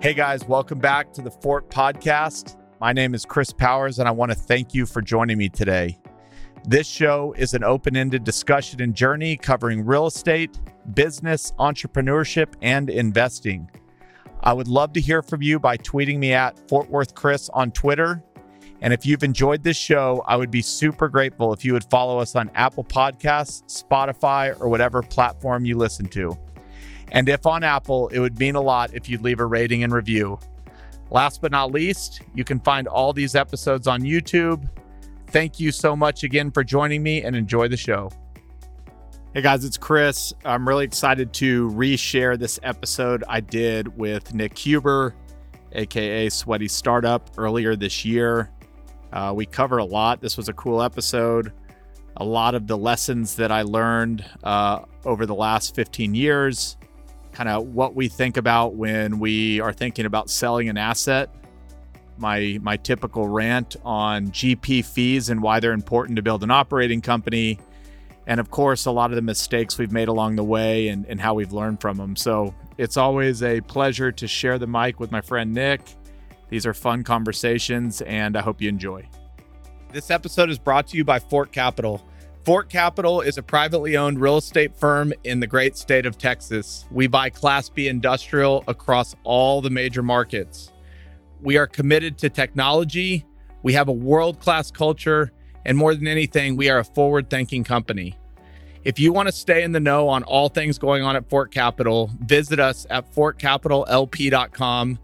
Hey guys, welcome back to the Fort Podcast. My name is Chris Powers, and I want to thank you for joining me today. This show is an open ended discussion and journey covering real estate, business, entrepreneurship, and investing. I would love to hear from you by tweeting me at Fort Worth Chris on Twitter. And if you've enjoyed this show, I would be super grateful if you would follow us on Apple Podcasts, Spotify, or whatever platform you listen to. And if on Apple, it would mean a lot if you'd leave a rating and review. Last but not least, you can find all these episodes on YouTube. Thank you so much again for joining me and enjoy the show. Hey guys, it's Chris. I'm really excited to reshare this episode I did with Nick Huber, aka Sweaty Startup, earlier this year. Uh, we cover a lot. This was a cool episode. A lot of the lessons that I learned uh, over the last 15 years kind of what we think about when we are thinking about selling an asset. My my typical rant on GP fees and why they're important to build an operating company. And of course, a lot of the mistakes we've made along the way and, and how we've learned from them. So it's always a pleasure to share the mic with my friend Nick. These are fun conversations, and I hope you enjoy. This episode is brought to you by Fort Capital. Fort Capital is a privately owned real estate firm in the great state of Texas. We buy Class B industrial across all the major markets. We are committed to technology. We have a world class culture. And more than anything, we are a forward thinking company. If you want to stay in the know on all things going on at Fort Capital, visit us at fortcapitallp.com,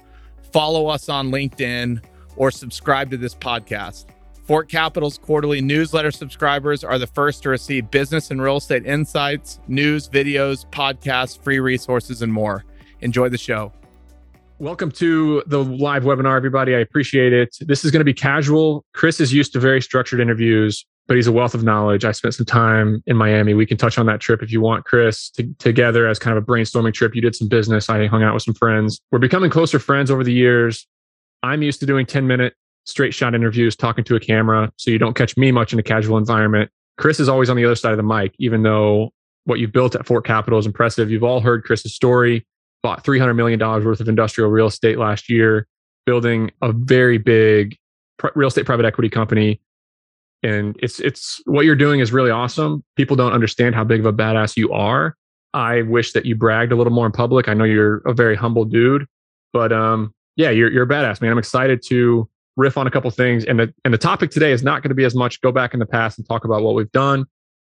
follow us on LinkedIn, or subscribe to this podcast. Fort Capital's quarterly newsletter subscribers are the first to receive business and real estate insights, news, videos, podcasts, free resources, and more. Enjoy the show. Welcome to the live webinar, everybody. I appreciate it. This is going to be casual. Chris is used to very structured interviews, but he's a wealth of knowledge. I spent some time in Miami. We can touch on that trip if you want, Chris, to, together as kind of a brainstorming trip. You did some business. I hung out with some friends. We're becoming closer friends over the years. I'm used to doing 10 minute straight shot interviews, talking to a camera. So you don't catch me much in a casual environment. Chris is always on the other side of the mic, even though what you've built at Fort Capital is impressive. You've all heard Chris's story, bought $300 million worth of industrial real estate last year, building a very big real estate private equity company. And it's, it's what you're doing is really awesome. People don't understand how big of a badass you are. I wish that you bragged a little more in public. I know you're a very humble dude, but um, yeah, you're, you're a badass, man. I'm excited to riff on a couple things. And the and the topic today is not going to be as much go back in the past and talk about what we've done.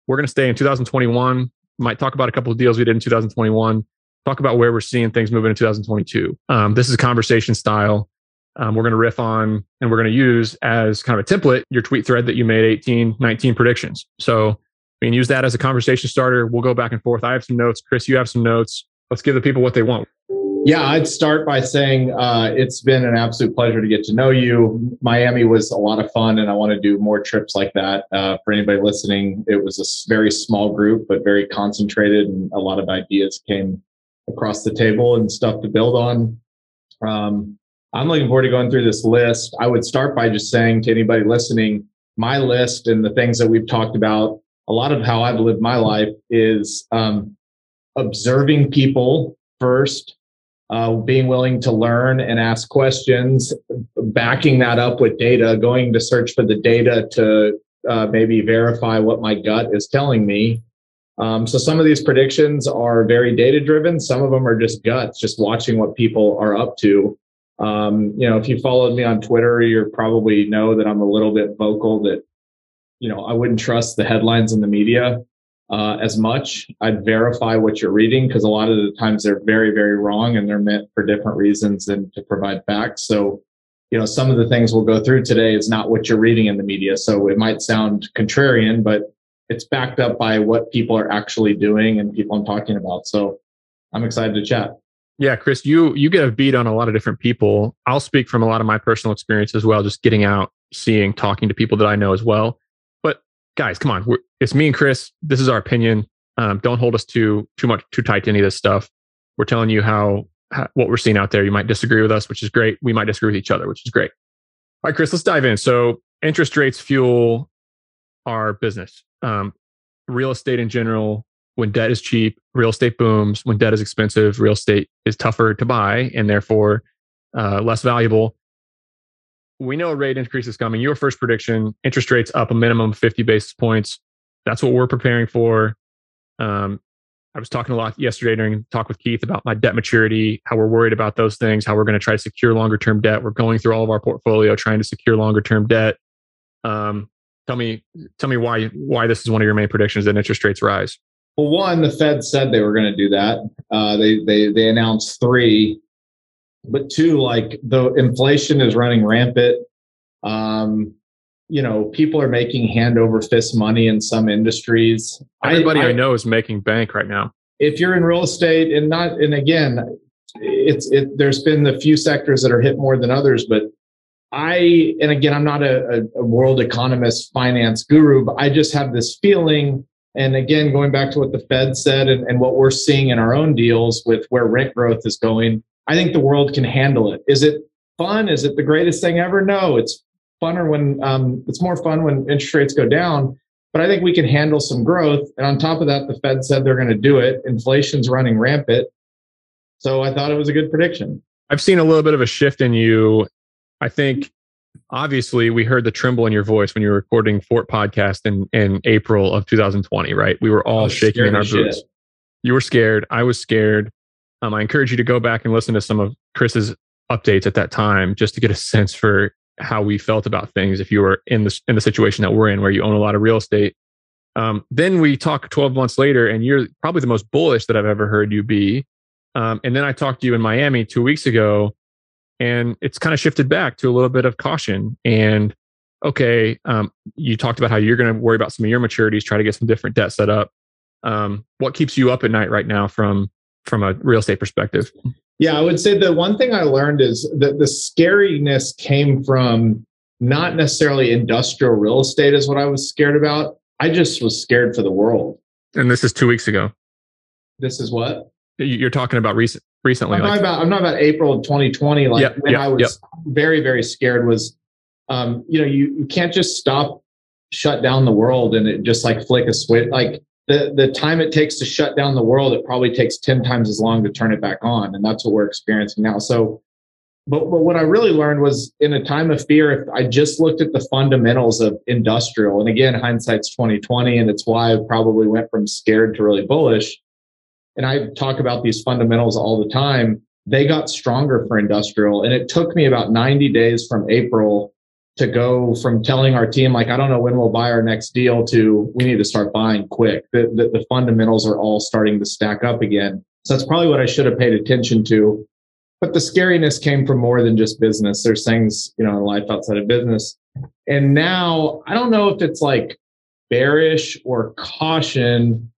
We're going to stay in 2021. Might talk about a couple of deals we did in 2021. Talk about where we're seeing things moving in 2022. Um, this is conversation style. Um, we're going to riff on and we're going to use as kind of a template your tweet thread that you made 18, 19 predictions. So we can use that as a conversation starter. We'll go back and forth. I have some notes. Chris, you have some notes. Let's give the people what they want. Yeah, I'd start by saying uh, it's been an absolute pleasure to get to know you. Miami was a lot of fun, and I want to do more trips like that. Uh, for anybody listening, it was a very small group, but very concentrated, and a lot of ideas came across the table and stuff to build on. Um, I'm looking forward to going through this list. I would start by just saying to anybody listening, my list and the things that we've talked about, a lot of how I've lived my life is um, observing people first uh, being willing to learn and ask questions, backing that up with data, going to search for the data to uh, maybe verify what my gut is telling me. Um, so some of these predictions are very data driven. Some of them are just guts, just watching what people are up to. Um, you know, if you followed me on Twitter, you probably know that I'm a little bit vocal that, you know, I wouldn't trust the headlines in the media uh, as much. I'd verify what you're reading because a lot of the times they're very, very wrong and they're meant for different reasons than to provide facts. So, you know, some of the things we'll go through today is not what you're reading in the media. So it might sound contrarian, but it's backed up by what people are actually doing and people I'm talking about. So I'm excited to chat. Yeah, Chris, you you get a beat on a lot of different people. I'll speak from a lot of my personal experience as well, just getting out, seeing, talking to people that I know as well guys, come on. We're, it's me and Chris. This is our opinion. Um, don't hold us too too much too tight to any of this stuff. We're telling you how, how, what we're seeing out there. You might disagree with us, which is great. We might disagree with each other, which is great. All right, Chris, let's dive in. So interest rates fuel our business. Um, real estate in general, when debt is cheap, real estate booms. When debt is expensive, real estate is tougher to buy, and therefore uh, less valuable. We know a rate increase is coming. Your first prediction: interest rates up a minimum of 50 basis points. That's what we're preparing for. Um, I was talking a lot yesterday during talk with Keith about my debt maturity, how we're worried about those things, how we're going to try to secure longer term debt. We're going through all of our portfolio trying to secure longer term debt. Um, tell me, tell me why why this is one of your main predictions that interest rates rise. Well, one, the Fed said they were going to do that. Uh, they they they announced three, but two, like the inflation is running rampant. Um, you know, people are making hand over fist money in some industries. Everybody I, I, I know is making bank right now. If you're in real estate and not, and again, it's it. There's been a few sectors that are hit more than others, but I, and again, I'm not a, a world economist, finance guru, but I just have this feeling. And again, going back to what the Fed said and, and what we're seeing in our own deals with where rent growth is going, I think the world can handle it. Is it fun? Is it the greatest thing ever? No, it's funner when um, it's more fun when interest rates go down. But I think we can handle some growth. And on top of that, the Fed said they're going to do it. Inflation's running rampant. So I thought it was a good prediction. I've seen a little bit of a shift in you. I think obviously we heard the tremble in your voice when you were recording Fort podcast in, in April of 2020, right? We were all shaking in our boots. You were scared. I was scared. Um, I encourage you to go back and listen to some of Chris's updates at that time just to get a sense for how we felt about things if you were in the in the situation that we're in where you own a lot of real estate. Um, then we talk 12 months later and you're probably the most bullish that i've ever heard you be. Um, and then i talked to you in miami two weeks ago and it's kind of shifted back to a little bit of caution. And okay um, you talked about how you're going to worry about some of your maturities try to get some different debt set up. Um, what keeps you up at night right now from from a real estate perspective yeah, I would say the one thing I learned is that the scariness came from not necessarily industrial real estate is what I was scared about. I just was scared for the world. And this is two weeks ago. This is what you're talking about recent recently. I'm, like, about, I'm not about April 2020. Like yep, when yep, I was yep. very very scared was, um, you know, you you can't just stop, shut down the world and it just like flick a switch. Like the the time it takes to shut down the world, it probably takes 10 times as long to turn it back on. And that's what we're experiencing now. So, but, but what I really learned was in a time of fear, if I just looked at the fundamentals of industrial, and again, hindsight's 2020, and it's why I probably went from scared to really bullish. And I talk about these fundamentals all the time. They got stronger for industrial. And it took me about 90 days from April to go from telling our team like i don't know when we'll buy our next deal to we need to start buying quick. The, the, the, fundamentals are all starting to stack up again. So that's probably what i should have paid attention to. But the scariness came from more than just business. There's things you know in life outside of business. And now i don't know if it's like bearish or caution.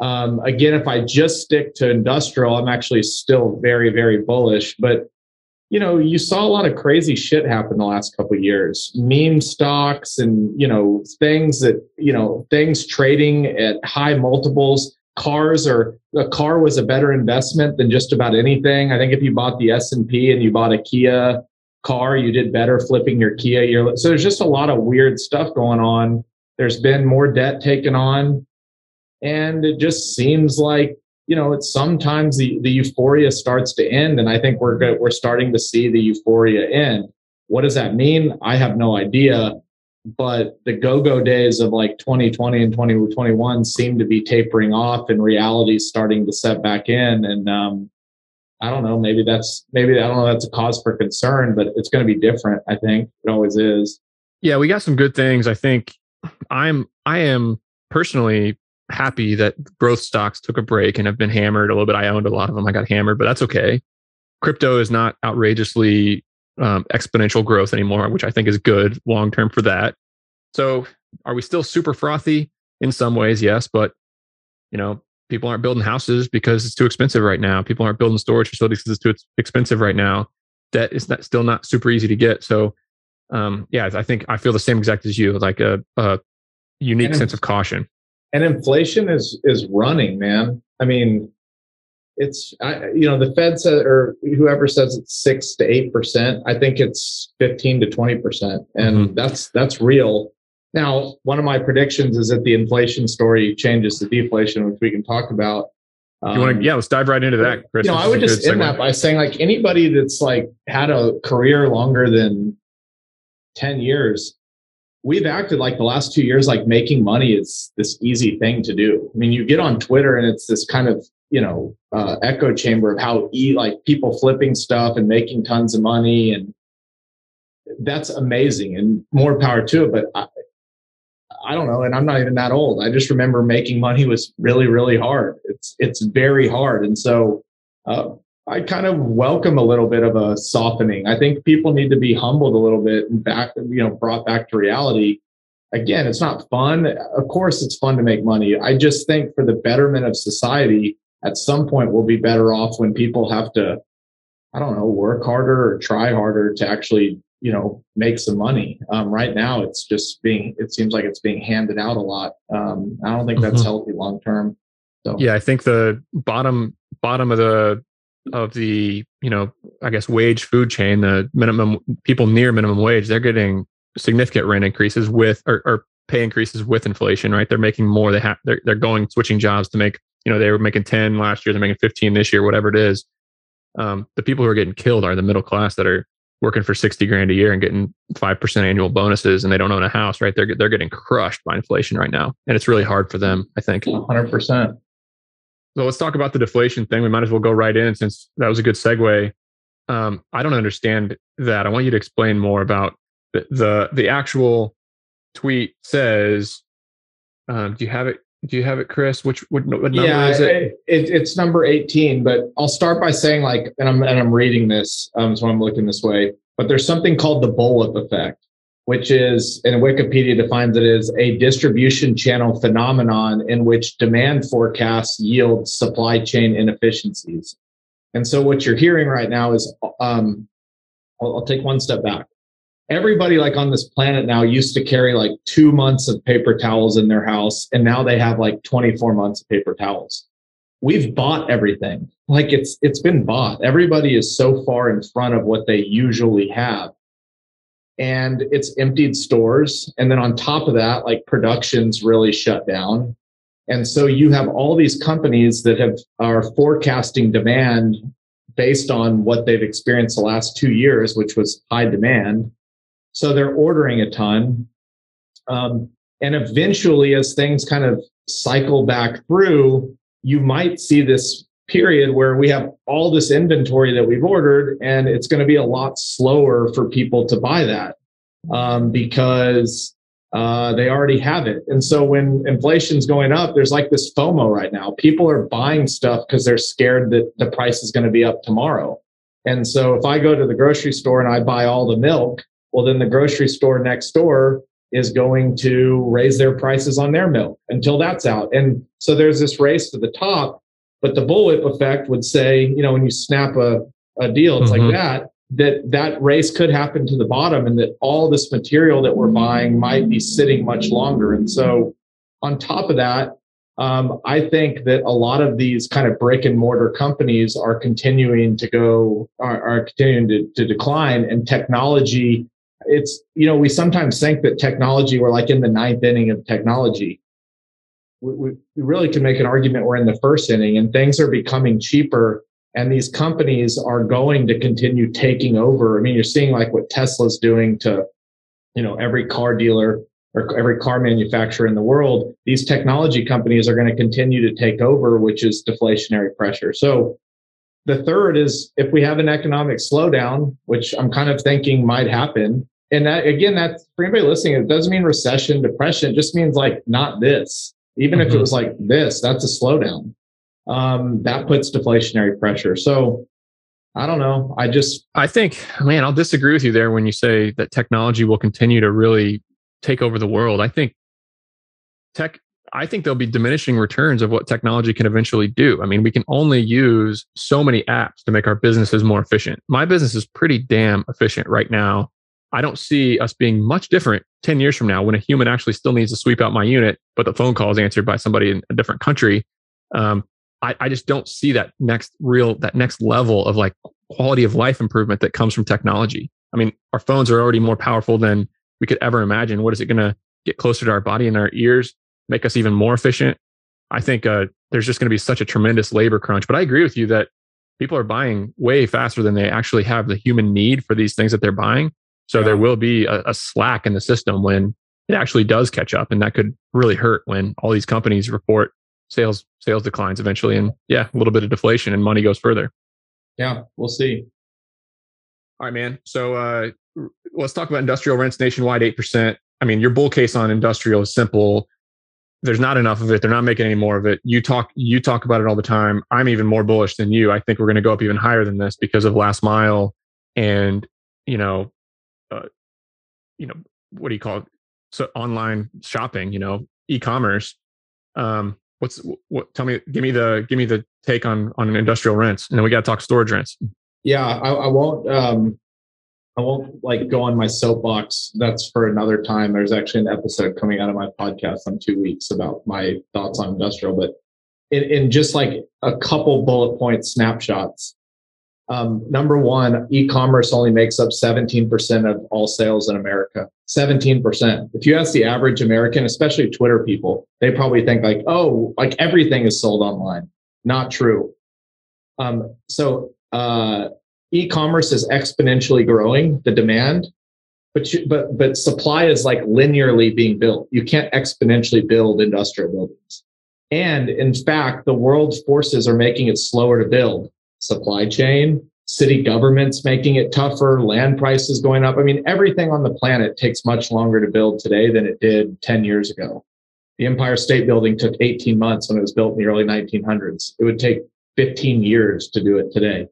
Um, again if i just stick to industrial i'm actually still very very bullish. But you know, you saw a lot of crazy shit happen the last couple years. Meme stocks and, you know, things that, you know, things trading at high multiples. Cars or a car was a better investment than just about anything. I think if you bought the S&P and you bought a Kia car, you did better flipping your Kia. So there's just a lot of weird stuff going on. There's been more debt taken on. And it just seems like you know, it's sometimes the, the euphoria starts to end. And I think we're we're starting to see the euphoria end. What does that mean? I have no idea. But the go-go days of like 2020 and 2021 seem to be tapering off and reality starting to set back in. And um, I don't know, maybe that's maybe I don't know that's a cause for concern, but it's going to be different. I think it always is. Yeah, we got some good things. I think I'm I am personally happy that growth stocks took a break and have been hammered a little bit. I owned a lot of them. I got hammered, but that's okay. Crypto is not outrageously um, exponential growth anymore, which I think is good long term for that. So, are we still super frothy in some ways? Yes, but you know, people aren't building houses because it's too expensive right now. People aren't building storage facilities because it's too expensive right now. Debt is not, still not super easy to get. So, um, yeah, I think I feel the same exact as you, like a, a unique sense of caution and inflation is is running, man. I mean, it's I, you know the Fed said or whoever says it's six to eight percent. I think it's fifteen to twenty percent, and mm-hmm. that's that's real. Now, one of my predictions is that the inflation story changes to deflation, which we can talk about. Um, you want to, yeah, let's dive right into that, Chris. You know, I would just end that by saying like anybody that's like had a career longer than 10 years, we've acted like the last two years, like making money is this easy thing to do. I mean, you get on Twitter and it's this kind of, you know, uh, echo chamber of how e like people flipping stuff and making tons of money. And that's amazing and more power to it. But I, I don't know. And I'm not even that old. I just remember making money was really, really hard. It's, it's very hard. And so, uh, I kind of welcome a little bit of a softening. I think people need to be humbled a little bit and back, you know, brought back to reality. Again, it's not fun. Of course, it's fun to make money. I just think for the betterment of society, at some point we'll be better off when people have to, I don't know, work harder or try harder to actually, you know, make some money. Um, right now, it's just being, it seems like it's being handed out a lot. Um, I don't think that's mm-hmm. healthy long term. So. Yeah, I think the bottom bottom of the of the you know i guess wage food chain the minimum people near minimum wage they're getting significant rent increases with or, or pay increases with inflation right? They're making more they have they're, they're going switching jobs to make you know they were making 10 last year they're making 15 this year whatever it is. Um, the people who are getting killed are the middle class that are working for 60 grand a year and getting 5% annual bonuses and they don't own a house right? They're, they're getting crushed by inflation right now and it's really hard for them i think. 100% so let's talk about the deflation thing. We might as well go right in since that was a good segue. Um, I don't understand that. I want you to explain more about the the, the actual tweet says. Um, do you have it? Do you have it, Chris? Which what, what number yeah, is it? It, it? It's number eighteen. But I'll start by saying like, and I'm and I'm reading this, um, so I'm looking this way. But there's something called the bullwhip effect, which is, and Wikipedia defines it as a distribution channel phenomenon in which demand forecasts yield supply chain inefficiencies. And so what you're hearing right now is, um, I'll, I'll take one step back. Everybody like on this planet now used to carry like two months of paper towels in their house, and now they have like 24 months of paper towels. We've bought everything. Like it's it's been bought. Everybody is so far in front of what they usually have and it's emptied stores. And then on top of that, like production's really shut down. And so you have all these companies that have are forecasting demand based on what they've experienced the last two years, which was high demand. So they're ordering a ton. Um, and eventually, as things kind of cycle back through, you might see this period where we have all this inventory that we've ordered and it's going to be a lot slower for people to buy that um, because uh, they already have it. And so when inflation's going up, there's like this FOMO right now. People are buying stuff because they're scared that the price is going to be up tomorrow. And so if I go to the grocery store and I buy all the milk, well, then the grocery store next door is going to raise their prices on their milk until that's out. And so there's this race to the top but the bullwhip effect would say, you know, when you snap a, a deal, it's mm-hmm. like that, that that race could happen to the bottom and that all this material that we're buying might be sitting much longer. And so on top of that, um, I think that a lot of these kind of brick and mortar companies are continuing to go, are, are continuing to, to decline and technology it's you know we sometimes think that technology we're like in the ninth inning of technology we, really can make an argument we're in the first inning and things are becoming cheaper and these companies are going to continue taking over. I mean, you're seeing like what Tesla's doing to, you know, every car dealer or every car manufacturer in the world. These technology companies are going to continue to take over, which is deflationary pressure. So the third is if we have an economic slowdown, which I'm kind of thinking might happen. And that again, that's for anybody listening, it doesn't mean recession, depression, it just means like not this. Even mm-hmm. if it mm-hmm. was like this, that's a slowdown. Um, that puts deflationary pressure. So I don't know. I just I think, man, I'll disagree with you there when you say that technology will continue to really take over the world. I think tech I think there'll be diminishing returns of what technology can eventually do. I mean, we can only use so many apps to make our businesses more efficient. My business is pretty damn efficient right now I don't see us being much different 10 years from now when a human actually still needs to sweep out my unit, but the phone call is answered by somebody in a different country. Um, I, I just don't see that next real, that next level of like quality of life improvement that comes from technology. I mean, our phones are already more powerful than we could ever imagine. What is it going to get closer to our body and our ears, make us even more efficient? I think uh, there's just going to be such a tremendous labor crunch. But I agree with you that people are buying way faster than they actually have the human need for these things that they're buying. So yeah. there will be a, a slack in the system when it actually does catch up, and that could really hurt when all these companies report sales sales declines eventually, and yeah, a little bit of deflation and money goes further. Yeah, we'll see. All right, man. So uh, let's talk about industrial rents nationwide, eight percent. I mean, your bull case on industrial is simple there's not enough of it. They're not making any more of it. You talk you talk about it all the time. I'm even more bullish than you. I think we're going to go up even higher than this because of last mile and you know, uh, you know what do you call it? So online shopping. You know, e-commerce. Um, what's what? Tell me, give me the give me the take on on industrial rents, and then we got to talk storage rents. Yeah, I, I won't. Um, I won't like go on my soapbox. That's for another time. There's actually an episode coming out of my podcast in two weeks about my thoughts on industrial, but in, in just like a couple bullet point snapshots. Um, number one, e-commerce only makes up 17% of all sales in America. 17%. If you ask the average American, especially Twitter people, they probably think like, oh, like everything is sold online. Not true. Um, so uh, e-commerce is exponentially growing the demand but you, but but supply is like linearly being built you can't exponentially build industrial buildings and in fact the world's forces are making it slower to build supply chain city governments making it tougher land prices going up. I mean everything on the planet takes much longer to build today than it did 10 years ago. The empire state building took 18 months when it was built in the early 1900s it would take 15 years to do it today.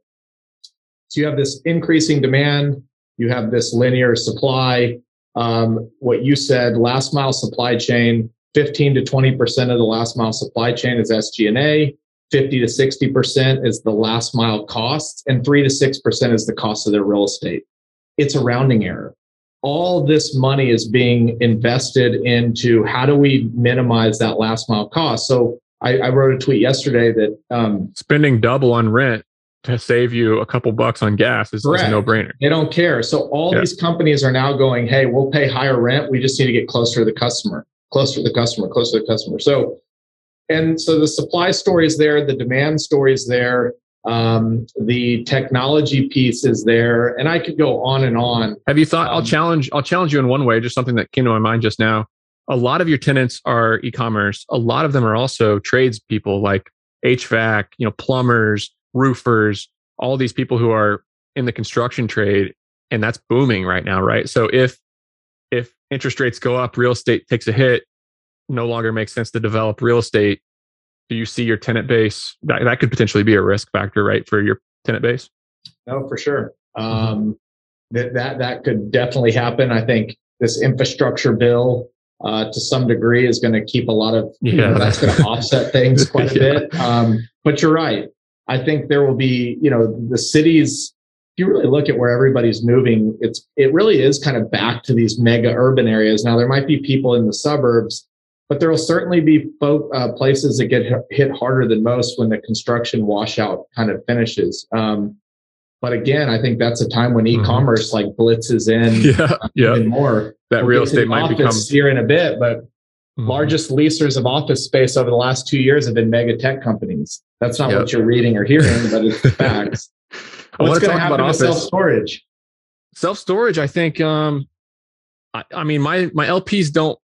So you have this increasing demand, you have this linear supply. Um, what you said, last mile supply chain, 15 to 20% of the last mile supply chain is SG&A, 50 to 60% is the last mile cost, and 3 to 6% is the cost of their real estate. It's a rounding error. All this money is being invested into how do we minimize that last mile cost? So I, I wrote a tweet yesterday that um, spending double on rent to save you a couple bucks on gas is, is a no brainer. They don't care. So all yeah. these companies are now going, hey, we'll pay higher rent. We just need to get closer to the customer, closer to the customer, closer to the customer. So, and so the supply story is there, the demand story is there, um, the technology piece is there, and I could go on and on. Have you thought? Um, I'll challenge. I'll challenge you in one way. Just something that came to my mind just now. A lot of your tenants are e-commerce. A lot of them are also tradespeople, like HVAC, you know, plumbers, roofers, all these people who are in the construction trade, and that's booming right now, right? So if if interest rates go up, real estate takes a hit, no longer makes sense to develop real estate. Do you see your tenant base? That, that could potentially be a risk factor, right, for your tenant base? No, for sure. Mm-hmm. Um, that that that could definitely happen. I think this infrastructure bill, uh, to some degree, is going to keep a lot of yeah. You know, that's going to offset things quite a yeah. bit. Um, but you're right. I think there will be, you know, the cities. If you really look at where everybody's moving, it's it really is kind of back to these mega urban areas. Now there might be people in the suburbs, but there will certainly be folk, uh, places that get hit harder than most when the construction washout kind of finishes. Um, but again, I think that's a time when mm-hmm. e-commerce mm-hmm. like blitzes in yeah, yeah. even more. That we'll real estate might become here in a bit, but mm-hmm. largest leasers of office space over the last two years have been mega tech companies. That's not yep. what you're reading or hearing, but it's facts. I going to happen about office self storage. Self storage, I think. Um, I, I, mean, my my LPs don't.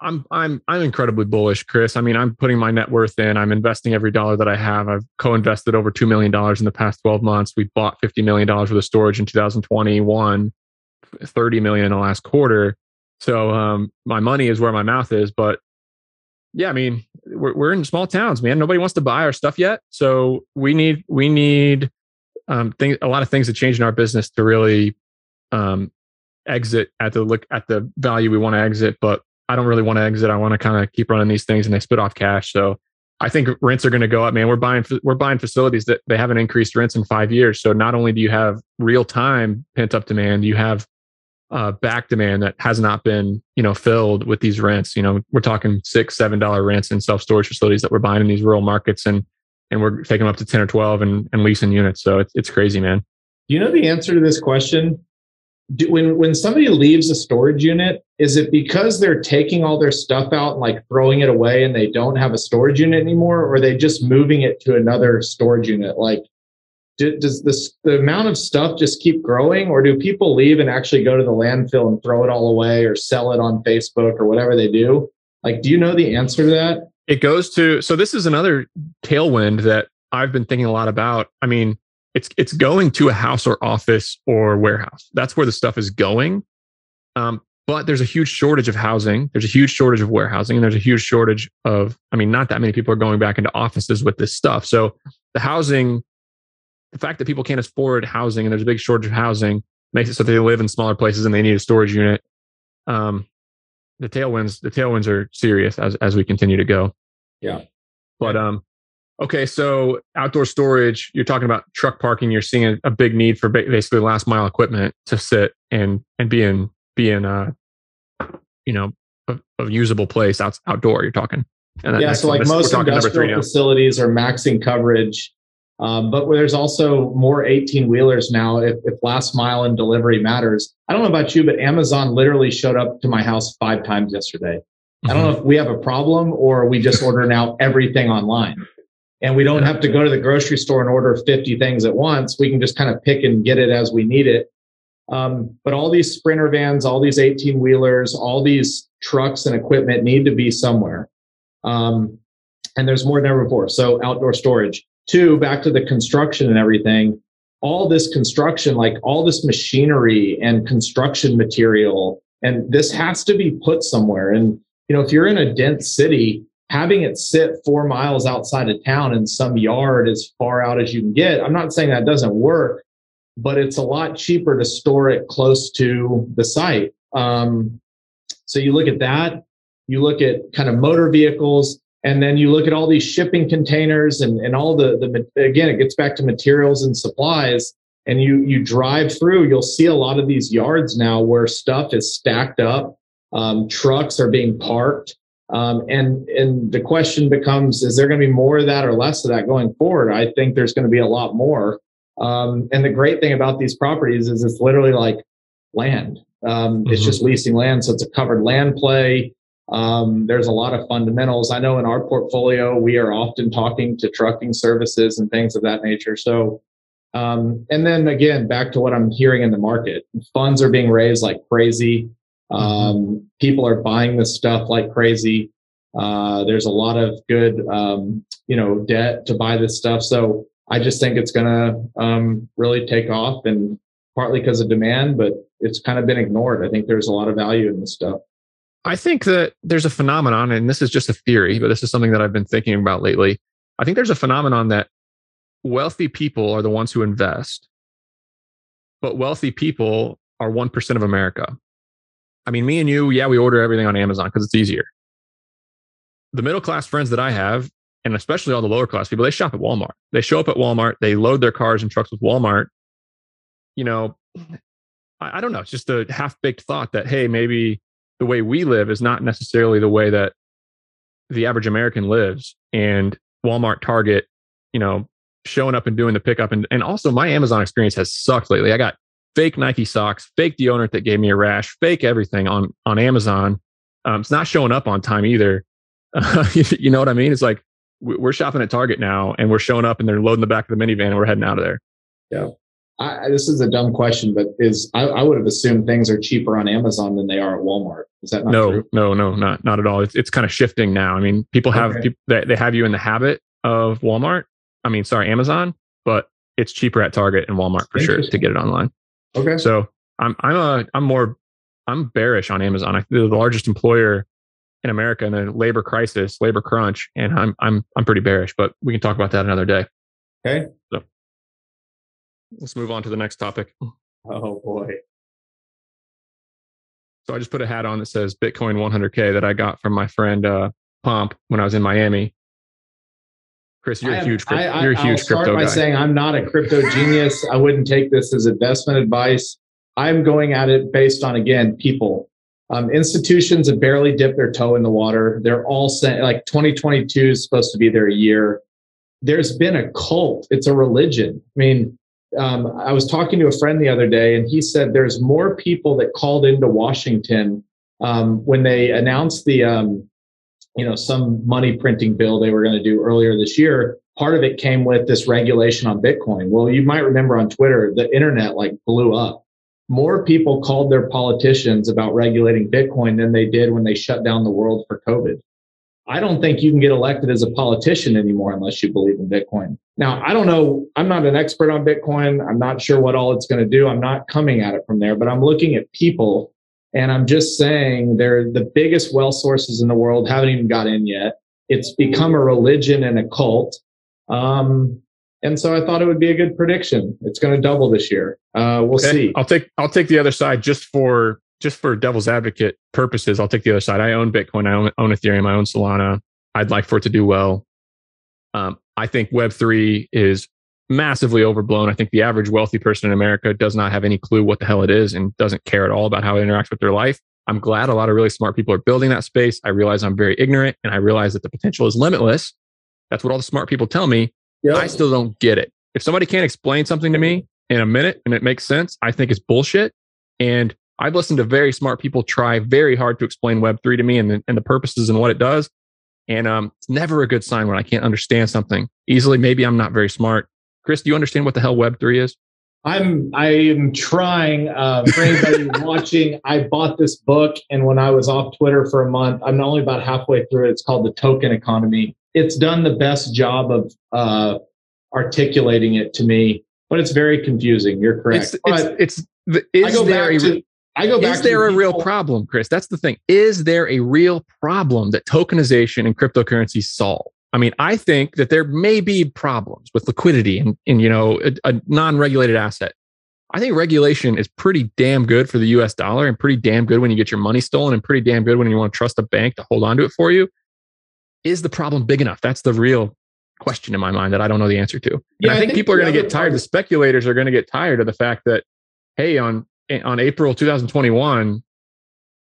I'm I'm I'm incredibly bullish, Chris. I mean, I'm putting my net worth in. I'm investing every dollar that I have. I've co-invested over two million dollars in the past 12 months. We bought 50 million dollars worth of storage in 2021, 30 million in the last quarter. So um, my money is where my mouth is. But yeah, I mean, we're, we're in small towns, man. Nobody wants to buy our stuff yet. So we need we need um, a lot of things to change in our business to really um, exit at the look at the value we want to exit. But I don't really want to exit. I want to kind of keep running these things, and they spit off cash. So I think rents are going to go up, man. We're buying we're buying facilities that they haven't increased rents in five years. So not only do you have real time pent up demand, you have uh, back demand that has not been you know filled with these rents. You know, we're talking six, seven dollar rents in self storage facilities that we're buying in these rural markets, and and we're taking them up to ten or twelve and, and leasing units. So it's it's crazy, man. Do you know the answer to this question? Do, when when somebody leaves a storage unit, is it because they're taking all their stuff out and like throwing it away and they don't have a storage unit anymore, or are they just moving it to another storage unit? Like, do, does this the amount of stuff just keep growing, or do people leave and actually go to the landfill and throw it all away, or sell it on Facebook or whatever they do? Like, do you know the answer to that? It goes to so this is another tailwind that I've been thinking a lot about. I mean, it's it's going to a house or office or warehouse. That's where the stuff is going. Um, but there's a huge shortage of housing. There's a huge shortage of warehousing, and there's a huge shortage of. I mean, not that many people are going back into offices with this stuff. So the housing, the fact that people can't afford housing and there's a big shortage of housing makes it so they live in smaller places and they need a storage unit. Um, the tailwinds, the tailwinds are serious as as we continue to go. Yeah. But um, Okay, so outdoor storage, you're talking about truck parking. You're seeing a, a big need for basically last mile equipment to sit and and be in be in a you know a, a usable place out, outdoor. You're talking. And yeah, so like most industrial facilities are maxing coverage, um, but there's also more 18 wheelers now. If, if last mile and delivery matters, I don't know about you, but Amazon literally showed up to my house five times yesterday. Mm-hmm. I don't know mm-hmm. if we have a problem or we just order now everything online and we don't have to go to the grocery store and order 50 things at once. We can just kind of pick and get it as we need it. Um, but all these sprinter vans, all these 18 wheelers, all these trucks and equipment need to be somewhere. Um, and there's more than ever before. So outdoor storage. Two, back to the construction and everything. All this construction, like all this machinery and construction material, and this has to be put somewhere. And you know, if you're in a dense city, having it sit four miles outside of town in some yard as far out as you can get. I'm not saying that doesn't work, but it's a lot cheaper to store it close to the site. Um, so you look at that, you look at kind of motor vehicles, and then you look at all these shipping containers and, and all the, the again, it gets back to materials and supplies. And you you drive through, you'll see a lot of these yards now where stuff is stacked up. Um, trucks are being parked um, and and the question becomes: Is there going to be more of that or less of that going forward? I think there's going to be a lot more. Um, and the great thing about these properties is it's literally like land. Um, mm-hmm. It's just leasing land, so it's a covered land play. Um, there's a lot of fundamentals. I know in our portfolio we are often talking to trucking services and things of that nature. So, um, and then again, back to what I'm hearing in the market, funds are being raised like crazy. Mm-hmm. Um, people are buying this stuff like crazy. Uh, there's a lot of good, um, you know, debt to buy this stuff. So I just think it's going to um, really take off, and partly because of demand, but it's kind of been ignored. I think there's a lot of value in this stuff. I think that there's a phenomenon, and this is just a theory, but this is something that I've been thinking about lately. I think there's a phenomenon that wealthy people are the ones who invest, but wealthy people are 1% of America. I mean, me and you, yeah, we order everything on Amazon because it's easier. The middle class friends that I have, and especially all the lower class people, they shop at Walmart. They show up at Walmart, they load their cars and trucks with Walmart. You know, I, I don't know. It's just a half baked thought that, hey, maybe the way we live is not necessarily the way that the average American lives. And Walmart, Target, you know, showing up and doing the pickup. And, and also, my Amazon experience has sucked lately. I got fake Nike socks, fake deodorant that gave me a rash, fake everything on on Amazon. Um, it's not showing up on time either. Uh, you know what I mean? It's like we're shopping at Target now, and we're showing up, and they're loading the back of the minivan, and we're heading out of there. Yeah. I, this is a dumb question, but is I, I, would have assumed things are cheaper on Amazon than they are at Walmart. Is that not no, true? no, no, not not at all. It's it's kind of shifting now. I mean, people have okay. people, they, they have you in the habit of Walmart. I mean, sorry, Amazon, but it's cheaper at Target and Walmart for sure to get it online. Okay. So I'm I'm a I'm more I'm bearish on Amazon. I they're the largest employer in America in a labor crisis, labor crunch, and I'm I'm I'm pretty bearish. But we can talk about that another day. Okay. So let's move on to the next topic. Oh boy. So I just put a hat on that says Bitcoin 100K that I got from my friend uh, Pomp when I was in Miami. Chris, you're a huge, crypto, I, I, you're a huge I'll start by guy. saying I'm not a crypto genius. I wouldn't take this as investment advice. I'm going at it based on again people. Um, institutions have barely dipped their toe in the water. They're all saying like 2022 is supposed to be their year. There's been a cult. It's a religion. I mean, um, I was talking to a friend the other day, and he said there's more people that called into Washington um, when they announced the, um, you know, some money printing bill they were going to do earlier this year. Part of it came with this regulation on Bitcoin. Well, you might remember on Twitter, the internet like blew up. More people called their politicians about regulating Bitcoin than they did when they shut down the world for COVID. I don't think you can get elected as a politician anymore unless you believe in Bitcoin. Now, I don't know. I'm not an expert on Bitcoin. I'm not sure what all it's going to do. I'm not coming at it from there, but I'm looking at people and I'm just saying they're the biggest wealth sources in the world, haven't even got in yet. It's become a religion and a cult. Um, and so I thought it would be a good prediction. It's going to double this year. Uh, we'll okay. see. I'll take I'll take the other side just for just for devil's advocate purposes, I'll take the other side. I own Bitcoin, I own, own Ethereum, I own Solana. I'd like for it to do well. Um, I think Web3 is massively overblown. I think the average wealthy person in America does not have any clue what the hell it is and doesn't care at all about how it interacts with their life. I'm glad a lot of really smart people are building that space. I realize I'm very ignorant and I realize that the potential is limitless. That's what all the smart people tell me. Yep. I still don't get it. If somebody can't explain something to me in a minute and it makes sense, I think it's bullshit. And I've listened to very smart people try very hard to explain Web3 to me and the, and the purposes and what it does. And um, it's never a good sign when I can't understand something easily. Maybe I'm not very smart. Chris, do you understand what the hell Web3 is? I'm I am trying. Uh, for anybody watching, I bought this book, and when I was off Twitter for a month, I'm only about halfway through it. It's called The Token Economy. It's done the best job of uh, articulating it to me, but it's very confusing. You're correct. It's, it's, it's the, is there a, to, I go back. Is there a real problem, Chris? That's the thing. Is there a real problem that tokenization and cryptocurrency solve? I mean, I think that there may be problems with liquidity and, and you know, a, a non-regulated asset. I think regulation is pretty damn good for the US dollar and pretty damn good when you get your money stolen and pretty damn good when you want to trust a bank to hold on to it for you. Is the problem big enough? That's the real question in my mind that I don't know the answer to. Yeah, I, think I, think people are going to get tired. The speculators are going to get tired of the fact that, hey, on on April 2021,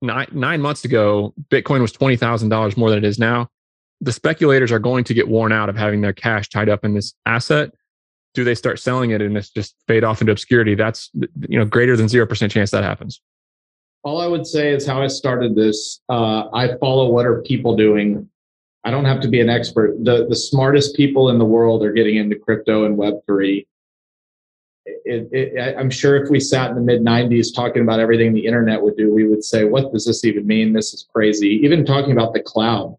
nine, nine months ago, Bitcoin was $20,000 more than it is now. The speculators are going to get worn out of having their cash tied up in this asset. Do they start selling it and it's just fade off into obscurity? That's you know greater than zero percent chance that happens. All I would say is how I started this. Uh, I follow what are people doing. I don't have to be an expert. The the smartest people in the world are getting into crypto and Web three it, it, I'm sure if we sat in the mid 90s talking about everything the internet would do, we would say, what does this even mean? This is crazy. Even talking about the cloud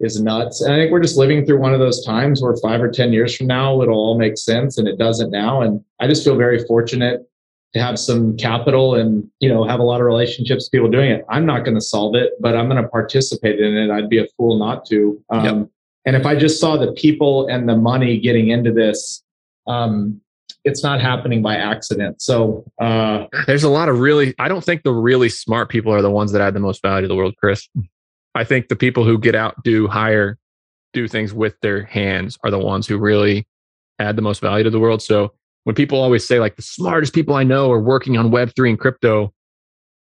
is nuts. And I think we're just living through one of those times where five or 10 years from now, it'll all make sense and it doesn't now. And I just feel very fortunate to have some capital and, you know, have a lot of relationships, people doing it. I'm not going to solve it, but I'm going to participate in it. I'd be a fool not to. Um, yep. And if I just saw the people and the money getting into this, um, it's not happening by accident. So uh, there's a lot of really, I don't think the really smart people are the ones that add the most value to the world, Chris. I think the people who get out, do hire, do things with their hands are the ones who really add the most value to the world. So when people always say like the smartest people I know are working on Web3 and crypto,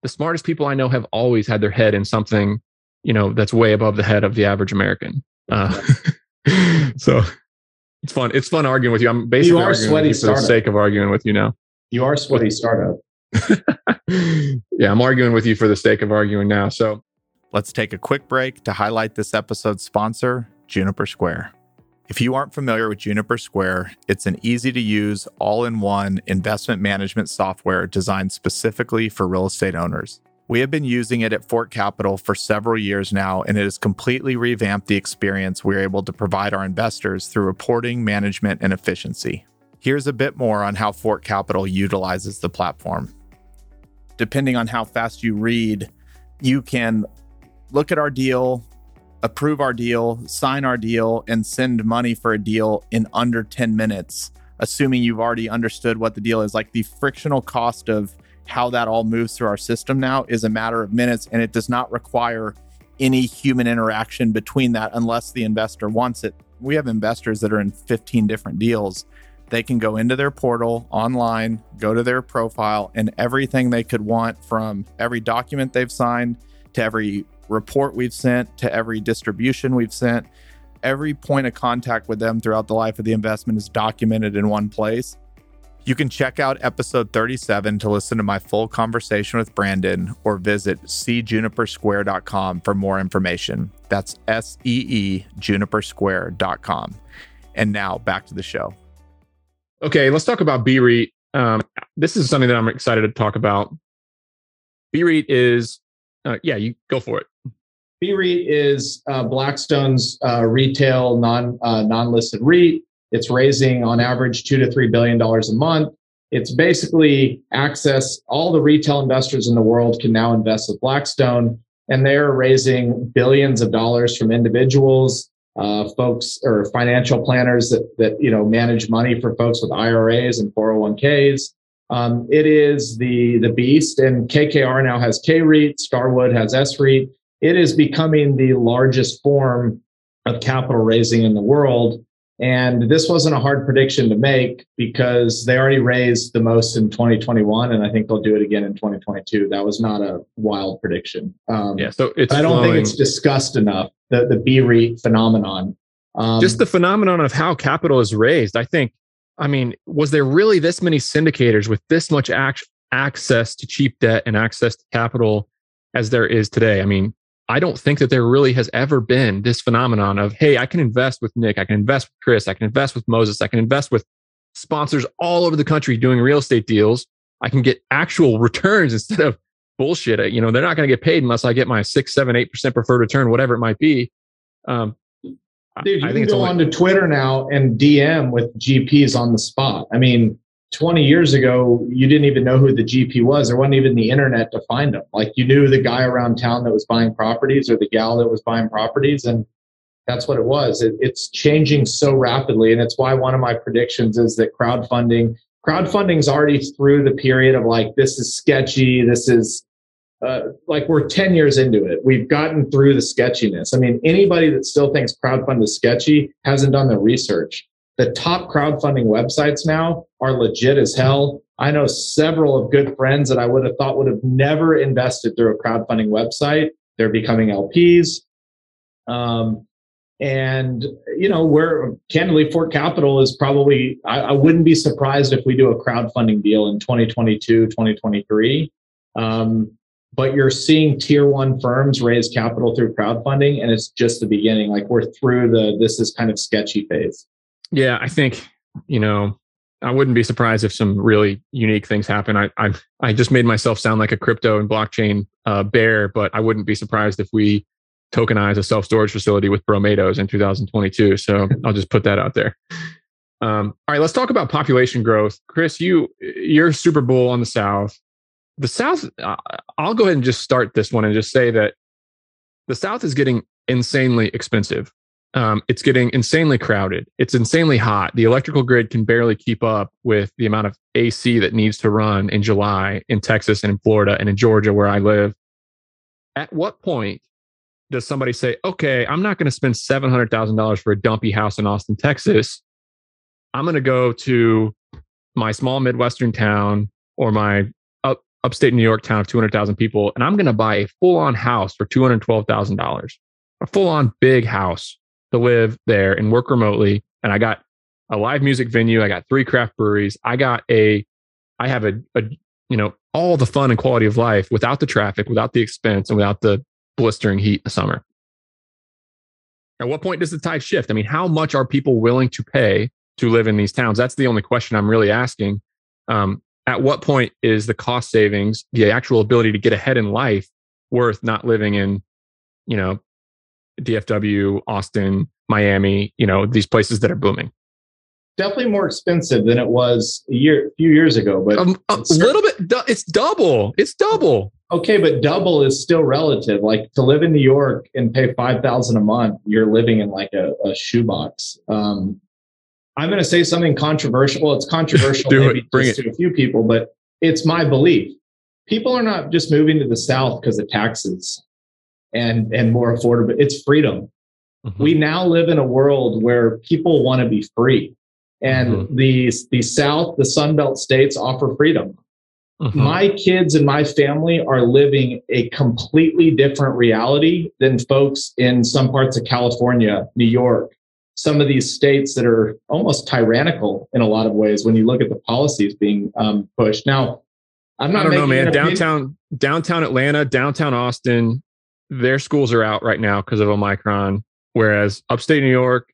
the smartest people I know have always had their head in something, you know, that's way above the head of the average American. Uh, so it's fun. It's fun arguing with you. I'm basically you are sweaty for the sake of arguing with you now. You are sweaty startup. yeah, I'm arguing with you for the sake of arguing now. So let's take a quick break to highlight this episode's sponsor, Juniper Square. If you aren't familiar with Juniper Square, it's an easy to use, all in one investment management software designed specifically for real estate owners. We have been using it at Fort Capital for several years now, and it has completely revamped the experience we're able to provide our investors through reporting, management, and efficiency. Here's a bit more on how Fort Capital utilizes the platform. Depending on how fast you read, you can look at our deal, approve our deal, sign our deal, and send money for a deal in under 10 minutes, assuming you've already understood what the deal is. Like the frictional cost of how that all moves through our system now is a matter of minutes and it does not require any human interaction between that unless the investor wants it. We have investors that are in 15 different deals. They can go into their portal online, go to their profile, and everything they could want from every document they've signed to every report we've sent to every distribution we've sent, every point of contact with them throughout the life of the investment is documented in one place You can check out episode 37 to listen to my full conversation with Brandon or visit seejunipersquare.com for more information. That's S E E junipersquare.com. And now back to the show. Okay, let's talk about BREIT. Um, this is something that I'm excited to talk about. BREIT is, uh, yeah, you go for it. BREIT is uh, Blackstone's uh, retail non uh, non listed REIT. It's raising on average two to three billion dollars a month. It's basically access. All the retail investors in the world can now invest with Blackstone, and they're raising billions of dollars from individuals, uh, folks, or financial planners that that you know manage money for folks with IRAs and 401ks. Um, it is the the beast, and KKR now has K REIT, Starwood has SREIT. It is becoming the largest form of capital raising in the world. And this wasn't a hard prediction to make because they already raised the most in 2021, and I think they'll do it again in 2022. That was not a wild prediction. Um, yeah, so it's I don't flowing. think it's discussed enough the the BREIT phenomenon. Um, Just the phenomenon of how capital is raised. I think. I mean, was there really this many syndicators with this much ac- access to cheap debt and access to capital as there is today? I mean, I don't think that there really has ever been this phenomenon of, hey, I can invest with Nick, I can invest with Chris, I can invest with Moses, I can invest with sponsors all over the country doing real estate deals. I can get actual returns instead of bullshit. You know, they're not going to get paid unless I get my six, seven, eight percent preferred return, whatever it might be. Um, Dude, you I can go only- onto Twitter now and DM with GPs on the spot. I mean, 20 years ago, you didn't even know who the GP was. There wasn't even the internet to find them. Like you knew the guy around town that was buying properties or the gal that was buying properties. And that's what it was. It, it's changing so rapidly. And it's why one of my predictions is that crowdfunding, crowdfunding's already through the period of like, this is sketchy. This is uh, like we're 10 years into it. We've gotten through the sketchiness. I mean, anybody that still thinks crowdfunding is sketchy hasn't done the research the top crowdfunding websites now are legit as hell. I know several of good friends that I would have thought would have never invested through a crowdfunding website. They're becoming LPs. Um, and, you know, we're candidly, Fort Capital is probably, I, I, wouldn't be surprised if we do a crowdfunding deal in 2022, 2023. Um, but you're seeing tier one firms raise capital through crowdfunding, and it's just the beginning. Like we're through the this is kind of sketchy phase. Yeah, I think you know I wouldn't be surprised if some really unique things happen. I I, I just made myself sound like a crypto and blockchain uh, bear, but I wouldn't be surprised if we tokenize a self storage facility with Bromados in 2022. So I'll just put that out there. Um, all right, let's talk about population growth. Chris, you you're Super bull on the South. The South. Uh, I'll go ahead and just start this one and just say that the South is getting insanely expensive um, it's getting insanely crowded. It's insanely hot. The electrical grid can barely keep up with the amount of AC that needs to run in July in Texas and in Florida and in Georgia, where I live. At what point does somebody say, okay, I'm not going to spend $700,000 for a dumpy house in Austin, Texas? I'm going to go to my small Midwestern town or my upstate New York town of 200,000 people, and I'm going to buy a full on house for $212,000, a full on big house to live there and work remotely. And I got a live music venue. I got three craft breweries. I got a, I have a, a, you know, all the fun and quality of life without the traffic, without the expense, and without the blistering heat in the summer. At what point does the tide shift? I mean, how much are people willing to pay to live in these towns? That's the only question I'm really asking. Um, at what point is the cost savings, the actual ability to get ahead in life, worth not living in, you know, DFW, Austin, Miami, you know, these places that are booming. Definitely more expensive than it was a year, a few years ago, but um, a little bit. It's double. It's double. Okay, but double is still relative. Like to live in New York and pay five thousand a month, you're living in like a, a shoebox. Um, I'm going to say something controversial. Well, it's controversial maybe it. Bring it. to a few people, but it's my belief. People are not just moving to the South because of taxes and and more affordable. It's freedom. Mm-hmm. We now live in a world where people want to be free, and mm-hmm. the the South, the Sun Belt states offer freedom. Mm-hmm. My kids and my family are living a completely different reality than folks in some parts of California, New York, some of these states that are almost tyrannical in a lot of ways when you look at the policies being um, pushed. Now, I'm not. I don't know, man. Downtown, downtown Atlanta, downtown Austin, their schools are out right now because of Omicron. Whereas upstate New York,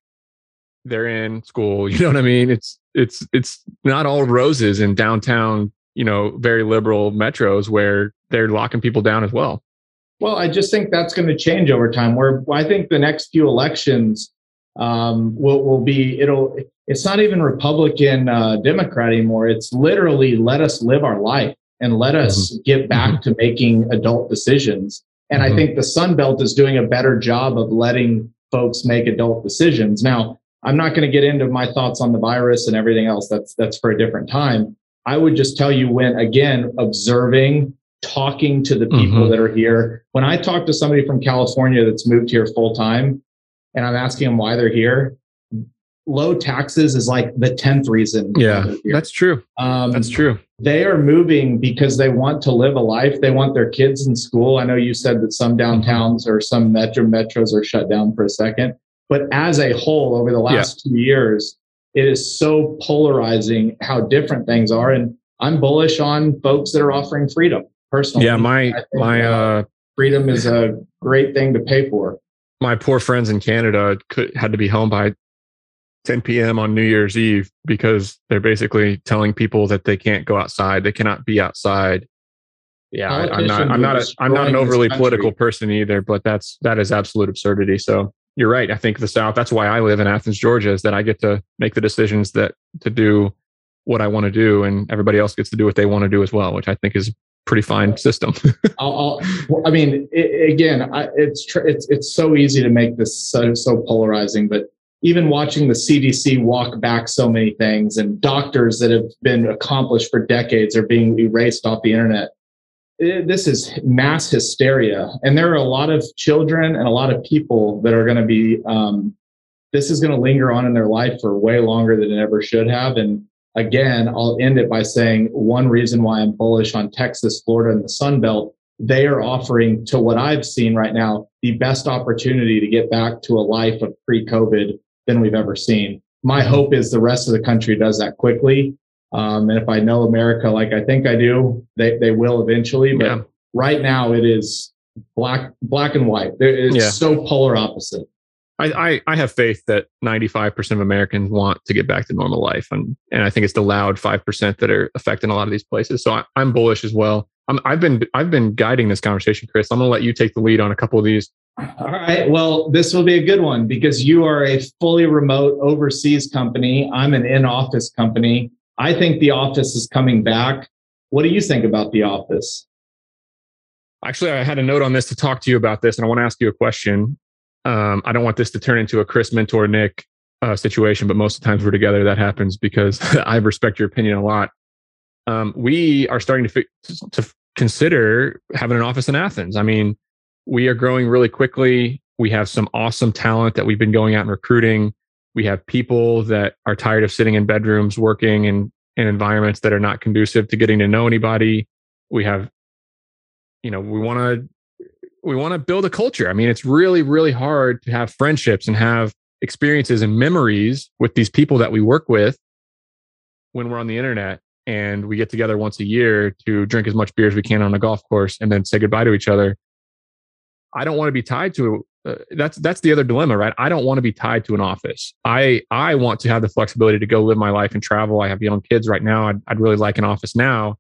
they're in school. You know what I mean? It's it's it's not all roses in downtown. You know, very liberal metros where they're locking people down as well. Well, I just think that's going to change over time. Where I think the next few elections um, will will be it'll. It's not even Republican uh, Democrat anymore. It's literally let us live our life and let us mm-hmm. get back mm-hmm. to making adult decisions. And mm-hmm. I think the Sun Belt is doing a better job of letting folks make adult decisions. Now, I'm not going to get into my thoughts on the virus and everything else. That's that's for a different time. I would just tell you when again observing, talking to the people mm-hmm. that are here. When I talk to somebody from California that's moved here full time, and I'm asking them why they're here, low taxes is like the tenth reason. Yeah, that's true. Um, that's true. They are moving because they want to live a life. They want their kids in school. I know you said that some downtowns or some metro metros are shut down for a second, but as a whole, over the last yeah. two years, it is so polarizing how different things are. And I'm bullish on folks that are offering freedom personally. Yeah, my my uh, uh, freedom is a great thing to pay for. My poor friends in Canada could, had to be home by 10 p.m. on New Year's Eve because they're basically telling people that they can't go outside, they cannot be outside. Yeah, I, am not. I'm not. A, I'm not an overly political person either, but that's that is absolute absurdity. So you're right. I think the South. That's why I live in Athens, Georgia, is that I get to make the decisions that to do what I want to do, and everybody else gets to do what they want to do as well, which I think is pretty fine system. I'll, I'll, i mean, it, again, I, it's tr- it's it's so easy to make this so so polarizing, but even watching the CDC walk back so many things and doctors that have been accomplished for decades are being erased off the internet. It, this is mass hysteria. And there are a lot of children and a lot of people that are going to be, um, this is going to linger on in their life for way longer than it ever should have. And again, I'll end it by saying one reason why I'm bullish on Texas, Florida, and the Sun Belt they are offering to what I've seen right now the best opportunity to get back to a life of pre-COVID than we've ever seen. My hope is the rest of the country does that quickly. Um, and if I know America like I think I do, they, they will eventually. But yeah. right now it is black black and white. It's yeah. so polar opposite. I, I, I have faith that 95% of Americans want to get back to normal life. And, and I think it's the loud 5% that are affecting a lot of these places. So I, am bullish as well. i have been, I've been guiding this conversation, Chris. I'm going to let you take the lead on a couple of these all right. Well, this will be a good one because you are a fully remote overseas company. I'm an in office company. I think the office is coming back. What do you think about the office? Actually, I had a note on this to talk to you about this, and I want to ask you a question. Um, I don't want this to turn into a Chris mentor Nick uh, situation, but most of the times we're together, that happens because I respect your opinion a lot. Um, we are starting to, fi- to consider having an office in Athens. I mean, we are growing really quickly. We have some awesome talent that we've been going out and recruiting. We have people that are tired of sitting in bedrooms working in, in environments that are not conducive to getting to know anybody. We have, you know, we want to we want to build a culture. I mean, it's really, really hard to have friendships and have experiences and memories with these people that we work with when we're on the internet and we get together once a year to drink as much beer as we can on a golf course and then say goodbye to each other. I don't want to be tied to uh, that's that's the other dilemma, right? I don't want to be tied to an office. I I want to have the flexibility to go live my life and travel. I have young kids right now. I'd, I'd really like an office now,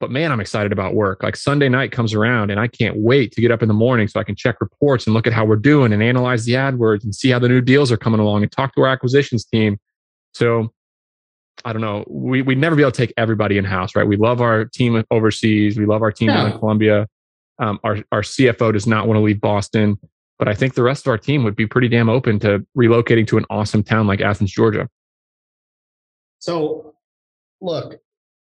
but man, I'm excited about work. Like Sunday night comes around, and I can't wait to get up in the morning so I can check reports and look at how we're doing and analyze the AdWords and see how the new deals are coming along and talk to our acquisitions team. So I don't know. We we'd never be able to take everybody in house, right? We love our team overseas. We love our team yeah. down in Colombia. Um, our our CFO does not want to leave Boston, but I think the rest of our team would be pretty damn open to relocating to an awesome town like Athens, Georgia. So, look,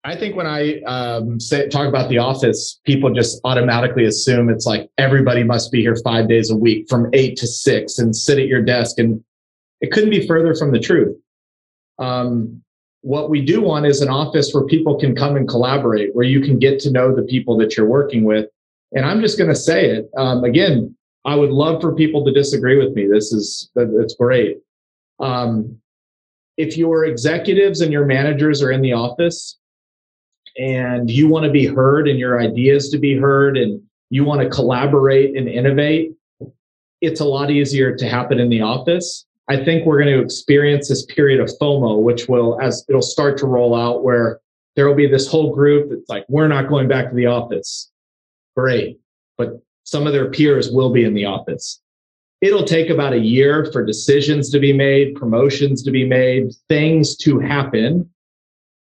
I think when I um, say talk about the office, people just automatically assume it's like everybody must be here five days a week from eight to six and sit at your desk, and it couldn't be further from the truth. Um, what we do want is an office where people can come and collaborate, where you can get to know the people that you're working with, and I'm just going to say it um, again. I would love for people to disagree with me. This is it's great. Um, if your executives and your managers are in the office and you want to be heard and your ideas to be heard and you want to collaborate and innovate, it's a lot easier to happen in the office. I think we're going to experience this period of FOMO, which will, as it'll start to roll out, where there will be this whole group that's like, we're not going back to the office. Great. But some of their peers will be in the office. It'll take about a year for decisions to be made, promotions to be made, things to happen.